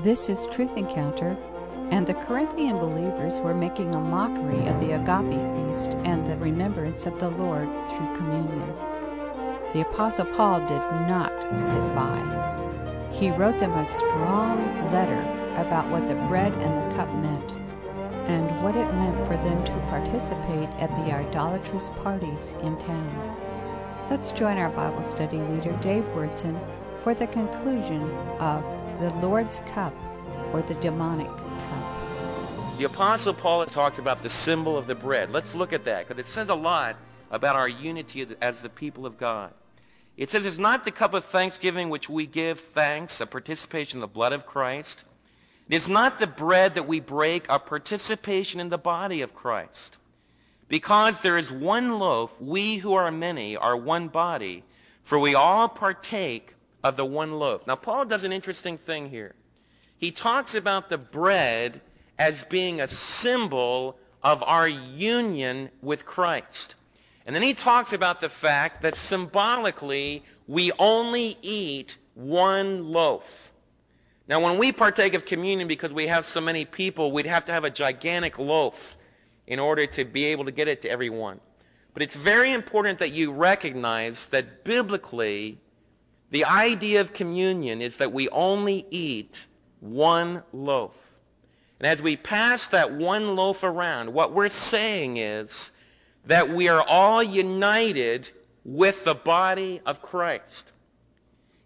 This is Truth Encounter, and the Corinthian believers were making a mockery of the agape feast and the remembrance of the Lord through communion. The Apostle Paul did not sit by. He wrote them a strong letter about what the bread and the cup meant, and what it meant for them to participate at the idolatrous parties in town. Let's join our Bible study leader, Dave Wyrtzen, for the conclusion of the Lord's Cup or the demonic cup. The Apostle Paul talked about the symbol of the bread. Let's look at that because it says a lot about our unity as the people of God. It says it's not the cup of thanksgiving which we give thanks, a participation in the blood of Christ. It is not the bread that we break, a participation in the body of Christ. Because there is one loaf, we who are many are one body, for we all partake of the one loaf. Now, Paul does an interesting thing here. He talks about the bread as being a symbol of our union with Christ. And then he talks about the fact that symbolically we only eat one loaf. Now, when we partake of communion because we have so many people, we'd have to have a gigantic loaf in order to be able to get it to everyone. But it's very important that you recognize that biblically, the idea of communion is that we only eat one loaf. And as we pass that one loaf around, what we're saying is that we are all united with the body of Christ.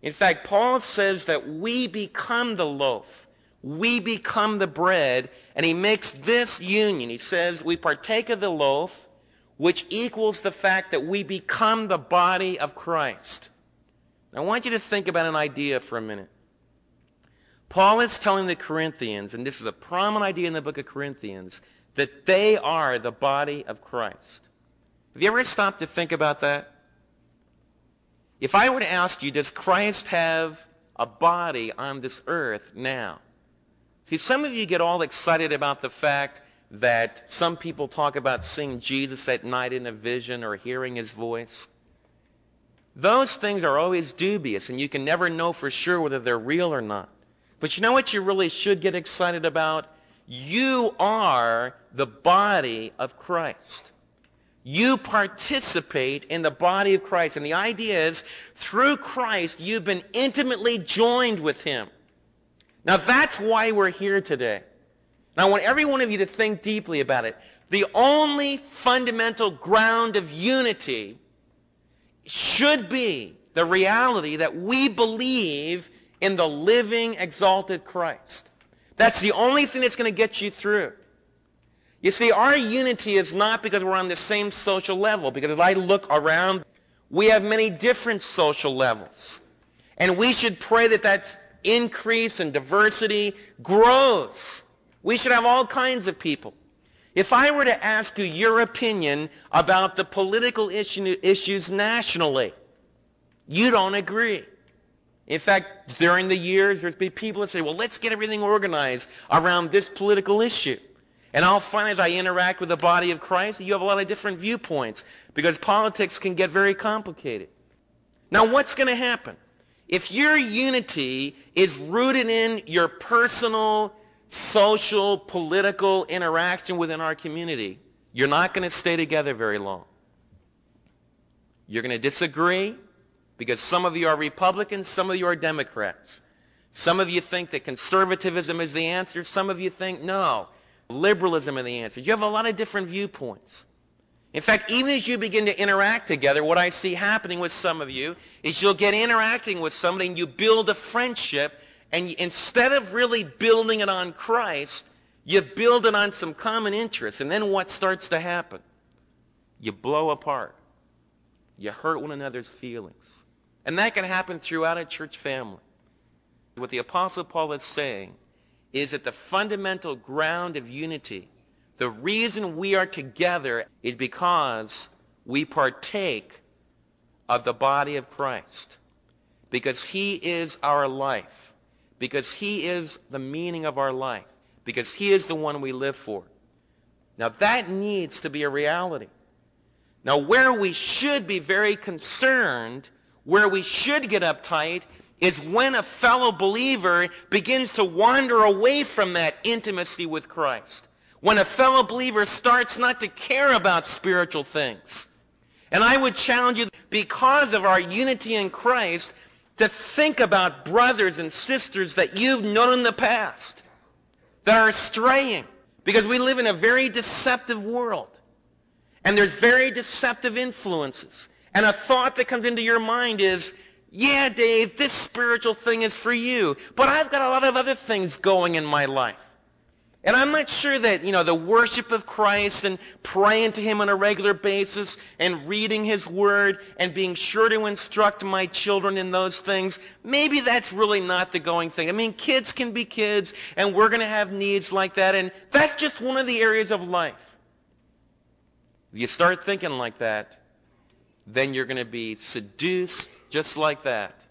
In fact, Paul says that we become the loaf. We become the bread. And he makes this union. He says we partake of the loaf, which equals the fact that we become the body of Christ. I want you to think about an idea for a minute. Paul is telling the Corinthians, and this is a prominent idea in the book of Corinthians, that they are the body of Christ. Have you ever stopped to think about that? If I were to ask you, does Christ have a body on this earth now? See, some of you get all excited about the fact that some people talk about seeing Jesus at night in a vision or hearing his voice. Those things are always dubious, and you can never know for sure whether they're real or not. But you know what you really should get excited about? You are the body of Christ. You participate in the body of Christ. And the idea is, through Christ, you've been intimately joined with Him. Now that's why we're here today. Now I want every one of you to think deeply about it. The only fundamental ground of unity should be the reality that we believe in the living, exalted Christ. That's the only thing that's going to get you through. You see, our unity is not because we're on the same social level, because as I look around, we have many different social levels. And we should pray that that increase and diversity grows. We should have all kinds of people. If I were to ask you your opinion about the political issue, issues nationally, you don't agree. In fact, during the years, there's been people that say, well, let's get everything organized around this political issue. And I'll find as I interact with the body of Christ, you have a lot of different viewpoints because politics can get very complicated. Now, what's going to happen? If your unity is rooted in your personal social, political interaction within our community, you're not going to stay together very long. You're going to disagree because some of you are Republicans, some of you are Democrats. Some of you think that conservatism is the answer. Some of you think, no, liberalism is the answer. You have a lot of different viewpoints. In fact, even as you begin to interact together, what I see happening with some of you is you'll get interacting with somebody and you build a friendship and instead of really building it on Christ, you build it on some common interest. And then what starts to happen? You blow apart. You hurt one another's feelings. And that can happen throughout a church family. What the Apostle Paul is saying is that the fundamental ground of unity, the reason we are together is because we partake of the body of Christ. Because he is our life because he is the meaning of our life, because he is the one we live for. Now that needs to be a reality. Now where we should be very concerned, where we should get uptight, is when a fellow believer begins to wander away from that intimacy with Christ. When a fellow believer starts not to care about spiritual things. And I would challenge you, because of our unity in Christ, to think about brothers and sisters that you've known in the past that are straying. Because we live in a very deceptive world. And there's very deceptive influences. And a thought that comes into your mind is, yeah, Dave, this spiritual thing is for you, but I've got a lot of other things going in my life. And I'm not sure that, you know, the worship of Christ and praying to Him on a regular basis and reading His Word and being sure to instruct my children in those things, maybe that's really not the going thing. I mean, kids can be kids and we're going to have needs like that and that's just one of the areas of life. If you start thinking like that, then you're going to be seduced just like that.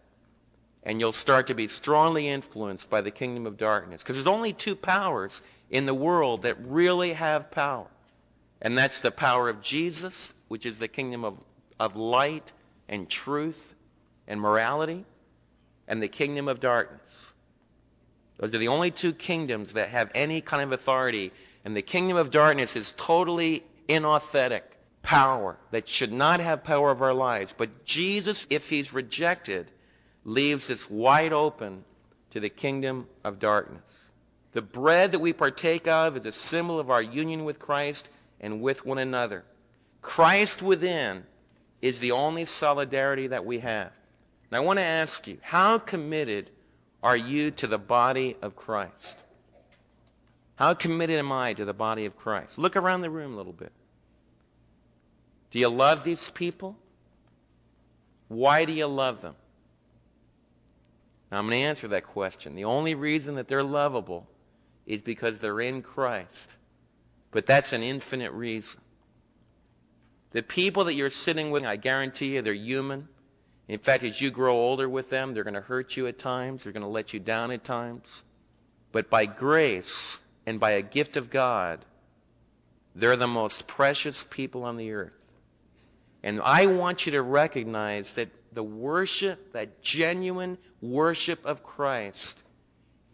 And you'll start to be strongly influenced by the kingdom of darkness. Because there's only two powers in the world that really have power. And that's the power of Jesus, which is the kingdom of, of light and truth and morality, and the kingdom of darkness. Those are the only two kingdoms that have any kind of authority. And the kingdom of darkness is totally inauthentic power that should not have power of our lives. But Jesus, if he's rejected, leaves us wide open to the kingdom of darkness. The bread that we partake of is a symbol of our union with Christ and with one another. Christ within is the only solidarity that we have. And I want to ask you, how committed are you to the body of Christ? How committed am I to the body of Christ? Look around the room a little bit. Do you love these people? Why do you love them? Now, I'm going to answer that question. The only reason that they're lovable is because they're in Christ. But that's an infinite reason. The people that you're sitting with, I guarantee you, they're human. In fact, as you grow older with them, they're going to hurt you at times. They're going to let you down at times. But by grace and by a gift of God, they're the most precious people on the earth. And I want you to recognize that the worship, that genuine worship of Christ,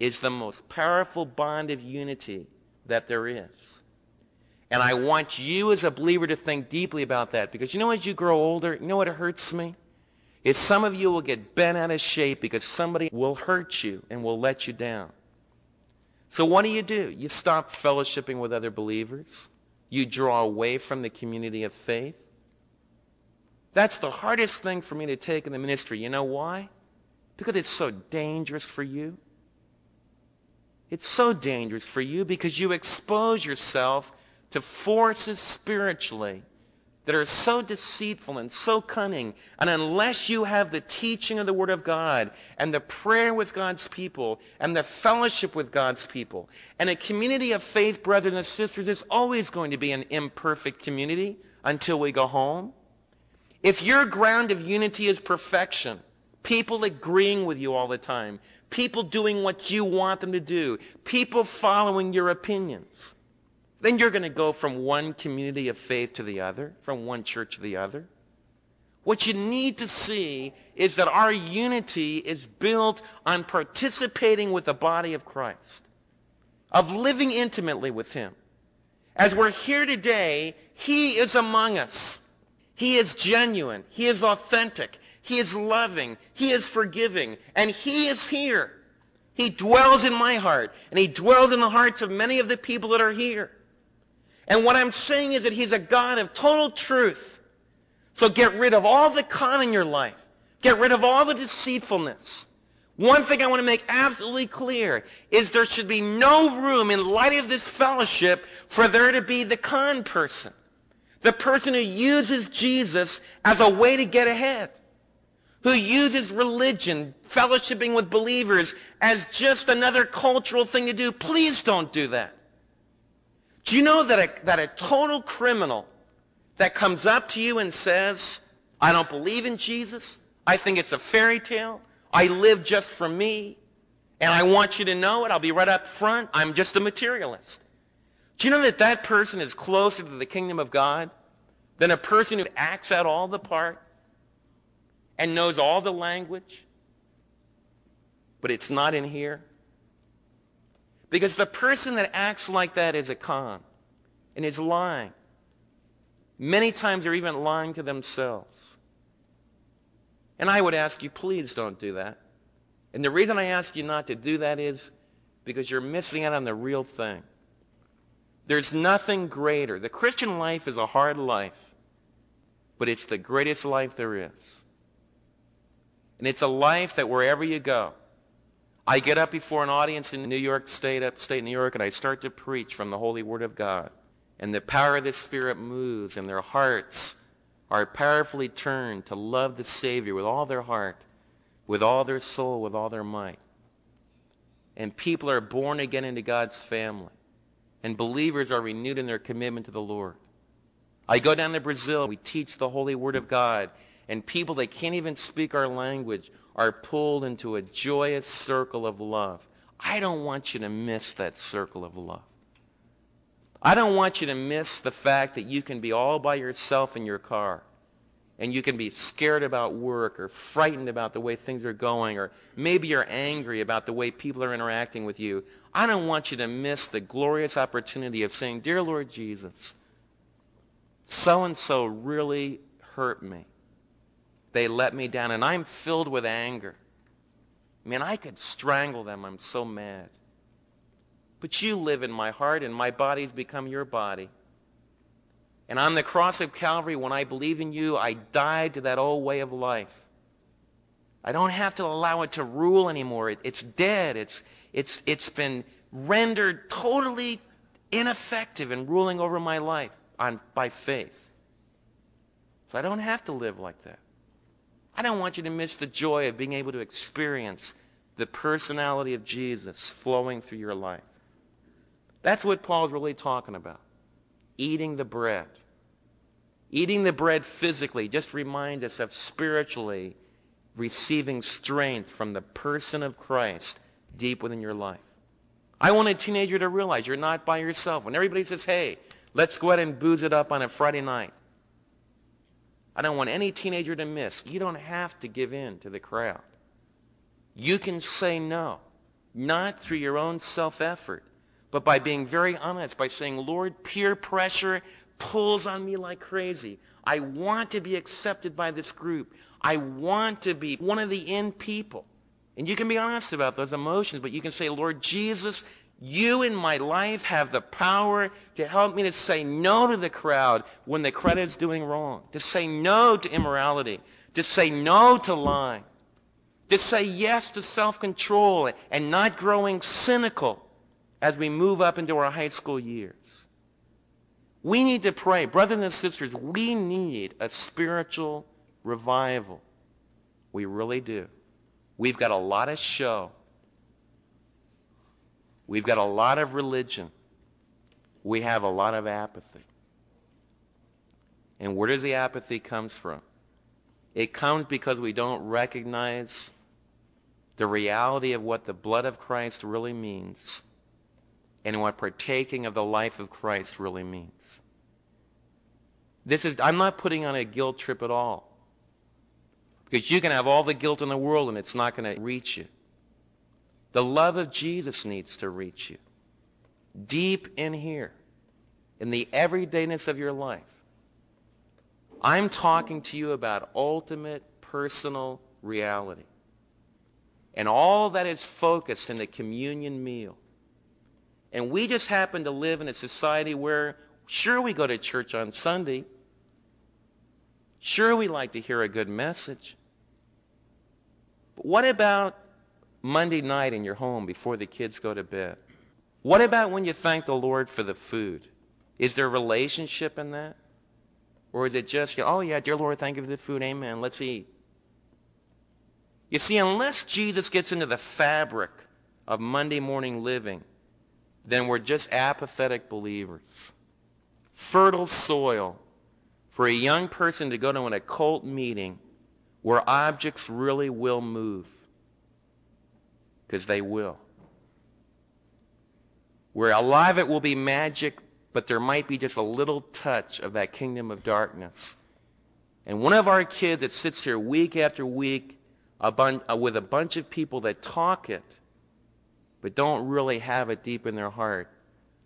is the most powerful bond of unity that there is. And I want you as a believer to think deeply about that because you know as you grow older, you know what hurts me? Is some of you will get bent out of shape because somebody will hurt you and will let you down. So what do you do? You stop fellowshipping with other believers. You draw away from the community of faith. That's the hardest thing for me to take in the ministry. You know why? Because it's so dangerous for you. It's so dangerous for you because you expose yourself to forces spiritually that are so deceitful and so cunning. And unless you have the teaching of the Word of God and the prayer with God's people and the fellowship with God's people and a community of faith, brothers and sisters, is always going to be an imperfect community until we go home. If your ground of unity is perfection, people agreeing with you all the time, people doing what you want them to do, people following your opinions. Then you're going to go from one community of faith to the other, from one church to the other. What you need to see is that our unity is built on participating with the body of Christ, of living intimately with Him. As we're here today, He is among us. He is genuine. He is authentic. He is loving. He is forgiving. And He is here. He dwells in my heart. And He dwells in the hearts of many of the people that are here. And what I'm saying is that He's a God of total truth. So get rid of all the con in your life. Get rid of all the deceitfulness. One thing I want to make absolutely clear is there should be no room in light of this fellowship for there to be the con person. The person who uses Jesus as a way to get ahead who uses religion, fellowshipping with believers, as just another cultural thing to do. Please don't do that. Do you know that a, that a total criminal that comes up to you and says, I don't believe in Jesus, I think it's a fairy tale, I live just for me, and I want you to know it, I'll be right up front, I'm just a materialist. Do you know that that person is closer to the kingdom of God than a person who acts out all the part? And knows all the language but it's not in here? Because the person that acts like that is a con and is lying. Many times they're even lying to themselves. And I would ask you, please don't do that. And the reason I ask you not to do that is because you're missing out on the real thing. There's nothing greater. The Christian life is a hard life, but it's the greatest life there is. And it's a life that wherever you go, I get up before an audience in New York State, upstate New York, and I start to preach from the Holy Word of God. And the power of the Spirit moves, and their hearts are powerfully turned to love the Savior with all their heart, with all their soul, with all their might. And people are born again into God's family. And believers are renewed in their commitment to the Lord. I go down to Brazil. We teach the Holy Word of God. And people that can't even speak our language are pulled into a joyous circle of love. I don't want you to miss that circle of love. I don't want you to miss the fact that you can be all by yourself in your car and you can be scared about work or frightened about the way things are going or maybe you're angry about the way people are interacting with you. I don't want you to miss the glorious opportunity of saying, Dear Lord Jesus, so and so really hurt me. They let me down, and I'm filled with anger. Man, I could strangle them. I'm so mad. But you live in my heart, and my body's become your body. And on the cross of Calvary, when I believe in you, I died to that old way of life. I don't have to allow it to rule anymore. It, it's dead. It's, it's, it's been rendered totally ineffective in ruling over my life on, by faith. So I don't have to live like that. I don't want you to miss the joy of being able to experience the personality of Jesus flowing through your life. That's what Paul's really talking about. Eating the bread. Eating the bread physically just reminds us of spiritually receiving strength from the person of Christ deep within your life. I want a teenager to realize you're not by yourself. When everybody says, hey, let's go ahead and booze it up on a Friday night, I don't want any teenager to miss. You don't have to give in to the crowd. You can say no, not through your own self effort, but by being very honest, by saying, Lord, peer pressure pulls on me like crazy. I want to be accepted by this group. I want to be one of the in people. And you can be honest about those emotions, but you can say, Lord Jesus, you in my life have the power to help me to say no to the crowd when the crowd is doing wrong, to say no to immorality, to say no to lying, to say yes to self-control and not growing cynical as we move up into our high school years. We need to pray. Brothers and sisters, we need a spiritual revival. We really do. We've got a lot of show. We've got a lot of religion. We have a lot of apathy. And where does the apathy come from? It comes because we don't recognize the reality of what the blood of Christ really means and what partaking of the life of Christ really means. This is I'm not putting on a guilt trip at all. Because you can have all the guilt in the world and it's not going to reach you. The love of Jesus needs to reach you. Deep in here, in the everydayness of your life. I'm talking to you about ultimate personal reality. And all that is focused in the communion meal. And we just happen to live in a society where, sure, we go to church on Sunday. Sure, we like to hear a good message. But what about Monday night in your home before the kids go to bed? What about when you thank the Lord for the food? Is there a relationship in that? Or is it just, oh yeah, dear Lord, thank you for the food, amen, let's eat. You see, unless Jesus gets into the fabric of Monday morning living, then we're just apathetic believers. Fertile soil for a young person to go to an occult meeting where objects really will move because they will. Where a lot of it will be magic, but there might be just a little touch of that kingdom of darkness. And one of our kids that sits here week after week a bun- uh, with a bunch of people that talk it, but don't really have it deep in their heart,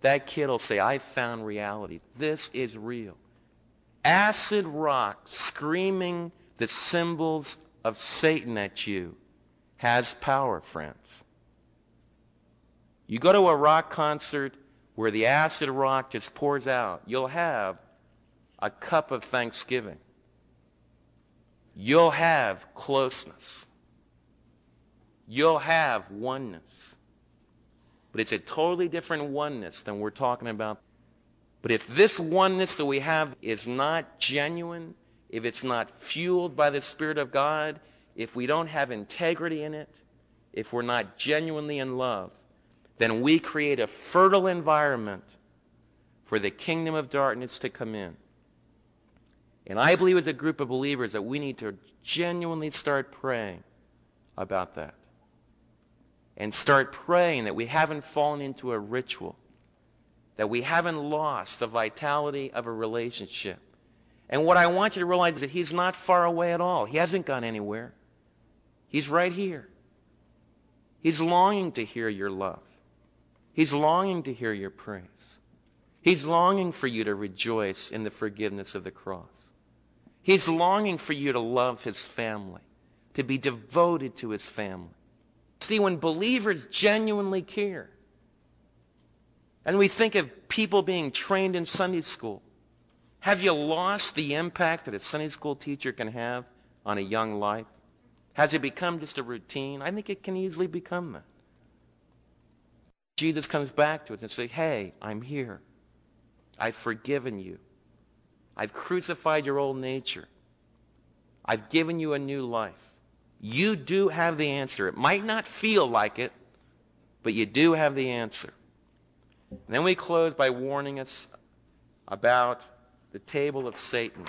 that kid will say, I found reality. This is real. Acid rock screaming the symbols of Satan at you has power, friends. You go to a rock concert where the acid rock just pours out, you'll have a cup of thanksgiving. You'll have closeness. You'll have oneness. But it's a totally different oneness than we're talking about. But if this oneness that we have is not genuine, if it's not fueled by the Spirit of God, if we don't have integrity in it, if we're not genuinely in love, then we create a fertile environment for the kingdom of darkness to come in. And I believe as a group of believers that we need to genuinely start praying about that. And start praying that we haven't fallen into a ritual, that we haven't lost the vitality of a relationship. And what I want you to realize is that He's not far away at all. He hasn't gone anywhere. He's right here. He's longing to hear your love. He's longing to hear your praise. He's longing for you to rejoice in the forgiveness of the cross. He's longing for you to love his family, to be devoted to his family. See, when believers genuinely care, and we think of people being trained in Sunday school, have you lost the impact that a Sunday school teacher can have on a young life? Has it become just a routine? I think it can easily become that. Jesus comes back to us and says, Hey, I'm here. I've forgiven you. I've crucified your old nature. I've given you a new life. You do have the answer. It might not feel like it, but you do have the answer. And then we close by warning us about the table of Satan,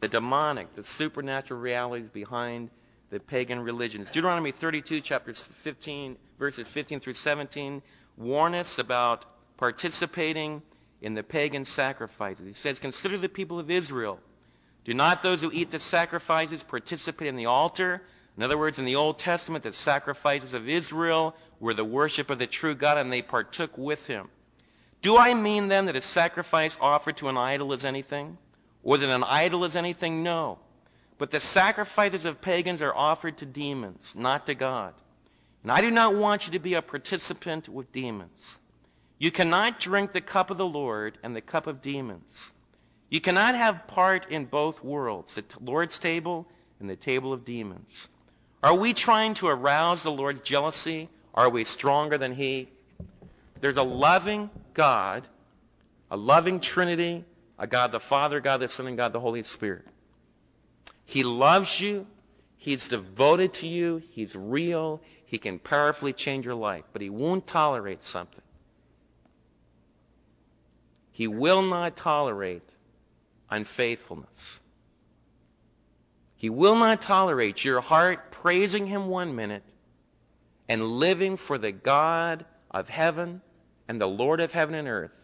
the demonic, the supernatural realities behind the pagan religions. Deuteronomy 32, chapters 15, verses 15 through 17, warn us about participating in the pagan sacrifices. He says, Consider the people of Israel. Do not those who eat the sacrifices participate in the altar? In other words, in the Old Testament, the sacrifices of Israel were the worship of the true God, and they partook with him. Do I mean then that a sacrifice offered to an idol is anything? Or that an idol is anything? No. But the sacrifices of pagans are offered to demons, not to God. And I do not want you to be a participant with demons. You cannot drink the cup of the Lord and the cup of demons. You cannot have part in both worlds, the Lord's table and the table of demons. Are we trying to arouse the Lord's jealousy? Are we stronger than He? There's a loving God, a loving Trinity, a God the Father, God the Son, and God the Holy Spirit. He loves you. He's devoted to you. He's real. He can powerfully change your life, but He won't tolerate something. He will not tolerate unfaithfulness. He will not tolerate your heart praising Him one minute and living for the God of heaven and the Lord of heaven and earth,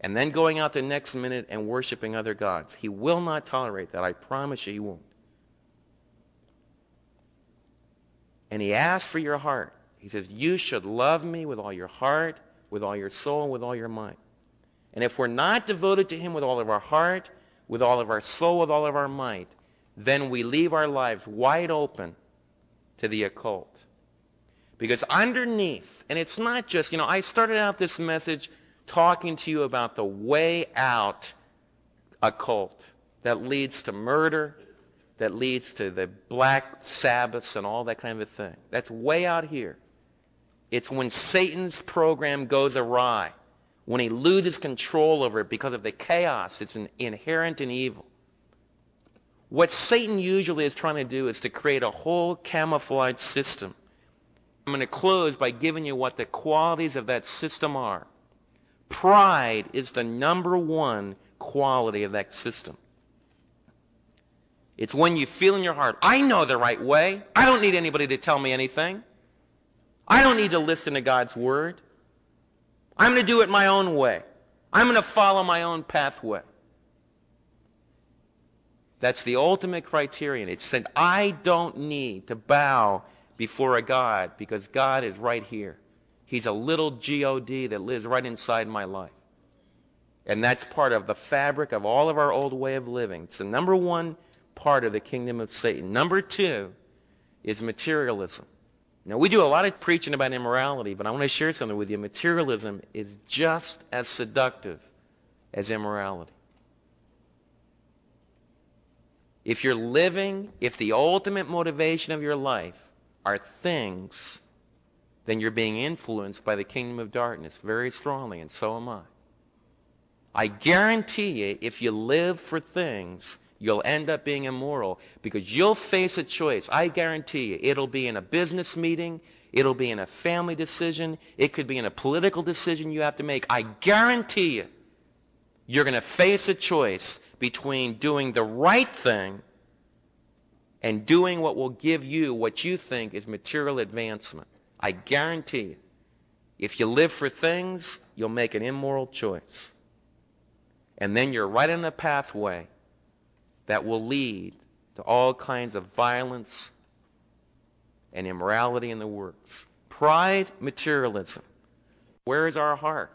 and then going out the next minute and worshiping other gods. He will not tolerate that. I promise you, He won't. And He asks for your heart. He says, You should love me with all your heart, with all your soul, with all your might. And if we're not devoted to Him with all of our heart, with all of our soul, with all of our might, then we leave our lives wide open to the occult. Because underneath, and it's not just, you know, I started out this message talking to you about the way out occult that leads to murder, that leads to the black Sabbaths and all that kind of a thing. That's way out here. It's when Satan's program goes awry when he loses control over it because of the chaos that's inherent in evil. What Satan usually is trying to do is to create a whole camouflage system. I'm going to close by giving you what the qualities of that system are. Pride is the number one quality of that system. It's when you feel in your heart, I know the right way. I don't need anybody to tell me anything. I don't need to listen to God's word. I'm going to do it my own way. I'm going to follow my own pathway. That's the ultimate criterion. It said, I don't need to bow before a God because God is right here. He's a little G-O-D that lives right inside my life. And that's part of the fabric of all of our old way of living. It's the number one part of the kingdom of Satan. Number two is materialism. Now, we do a lot of preaching about immorality, but I want to share something with you. Materialism is just as seductive as immorality. If you're living, if the ultimate motivation of your life are things, then you're being influenced by the kingdom of darkness very strongly, and so am I. I guarantee you, if you live for things, you'll end up being immoral because you'll face a choice. I guarantee you, it'll be in a business meeting, it'll be in a family decision, it could be in a political decision you have to make. I guarantee you, you're going to face a choice between doing the right thing and doing what will give you what you think is material advancement. I guarantee you, if you live for things, you'll make an immoral choice. And then you're right in a pathway that will lead to all kinds of violence and immorality in the works. Pride, materialism. Where is our heart?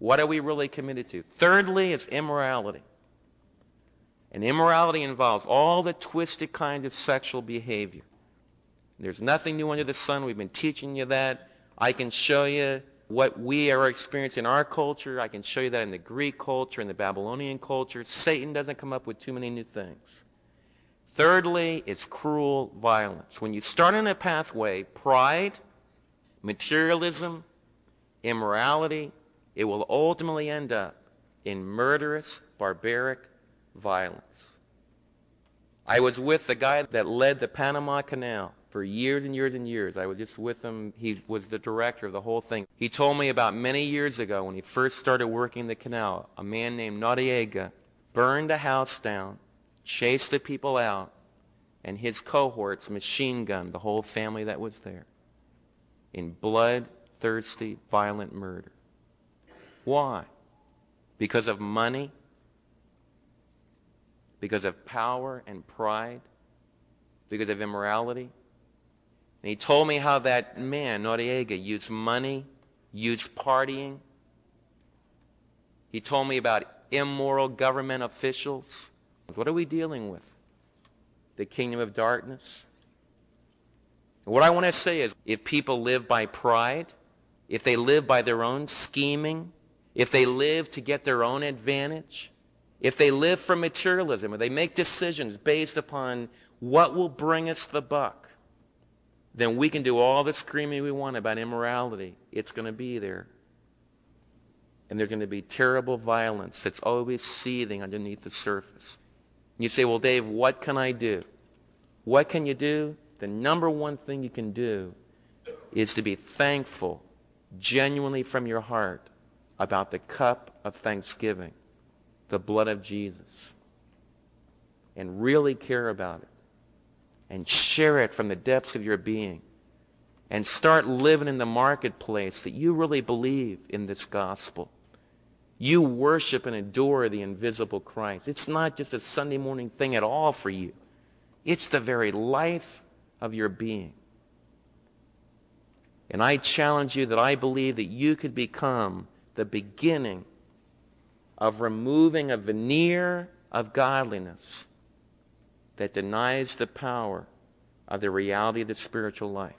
What are we really committed to? Thirdly, it's immorality. And immorality involves all the twisted kind of sexual behavior. There's nothing new under the sun. We've been teaching you that. I can show you what we are experiencing in our culture. I can show you that in the Greek culture, in the Babylonian culture. Satan doesn't come up with too many new things. Thirdly, it's cruel violence. When you start on a pathway, pride, materialism, immorality, it will ultimately end up in murderous, barbaric violence. I was with the guy that led the Panama Canal for years and years and years. I was just with him. He was the director of the whole thing. He told me about many years ago when he first started working the canal, a man named Noriega burned a house down, chased the people out, and his cohorts machine gunned the whole family that was there in blood-thirsty, violent murder. Why? Because of money? Because of power and pride? Because of immorality? And he told me how that man, Noriega, used money, used partying. He told me about immoral government officials. What are we dealing with? The kingdom of darkness? what I want to say is if people live by pride, if they live by their own scheming, if they live to get their own advantage, if they live for materialism, if they make decisions based upon what will bring us the buck, then we can do all the screaming we want about immorality. It's going to be there. And there's going to be terrible violence that's always seething underneath the surface. And you say, well, Dave, what can I do? What can you do? The number one thing you can do is to be thankful, genuinely from your heart, about the cup of thanksgiving, the blood of Jesus, and really care about it and share it from the depths of your being and start living in the marketplace that you really believe in this gospel. You worship and adore the invisible Christ. It's not just a Sunday morning thing at all for you. It's the very life of your being. And I challenge you that I believe that you could become the beginning of removing a veneer of godliness that denies the power of the reality of the spiritual life.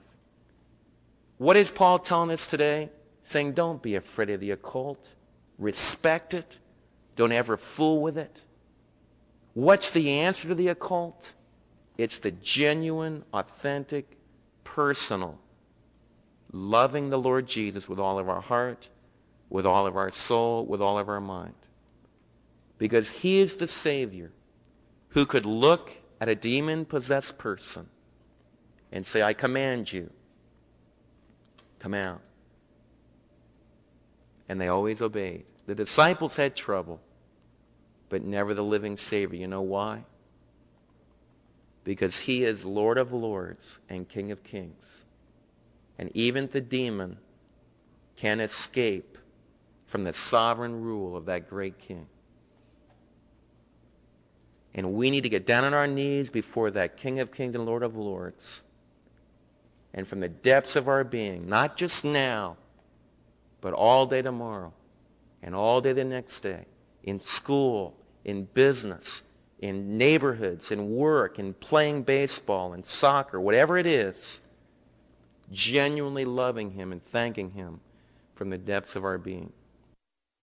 What is Paul telling us today? Saying, don't be afraid of the occult. Respect it. Don't ever fool with it. What's the answer to the occult? It's the genuine, authentic, personal, loving the Lord Jesus with all of our heart, with all of our soul, with all of our mind. Because he is the Savior who could look at a demon possessed person and say, I command you, come out. And they always obeyed. The disciples had trouble, but never the living Savior. You know why? Because he is Lord of lords and King of kings. And even the demon can escape from the sovereign rule of that great king. And we need to get down on our knees before that King of Kings and Lord of Lords. And from the depths of our being, not just now, but all day tomorrow and all day the next day, in school, in business, in neighborhoods, in work, in playing baseball, in soccer, whatever it is, genuinely loving Him and thanking Him from the depths of our being.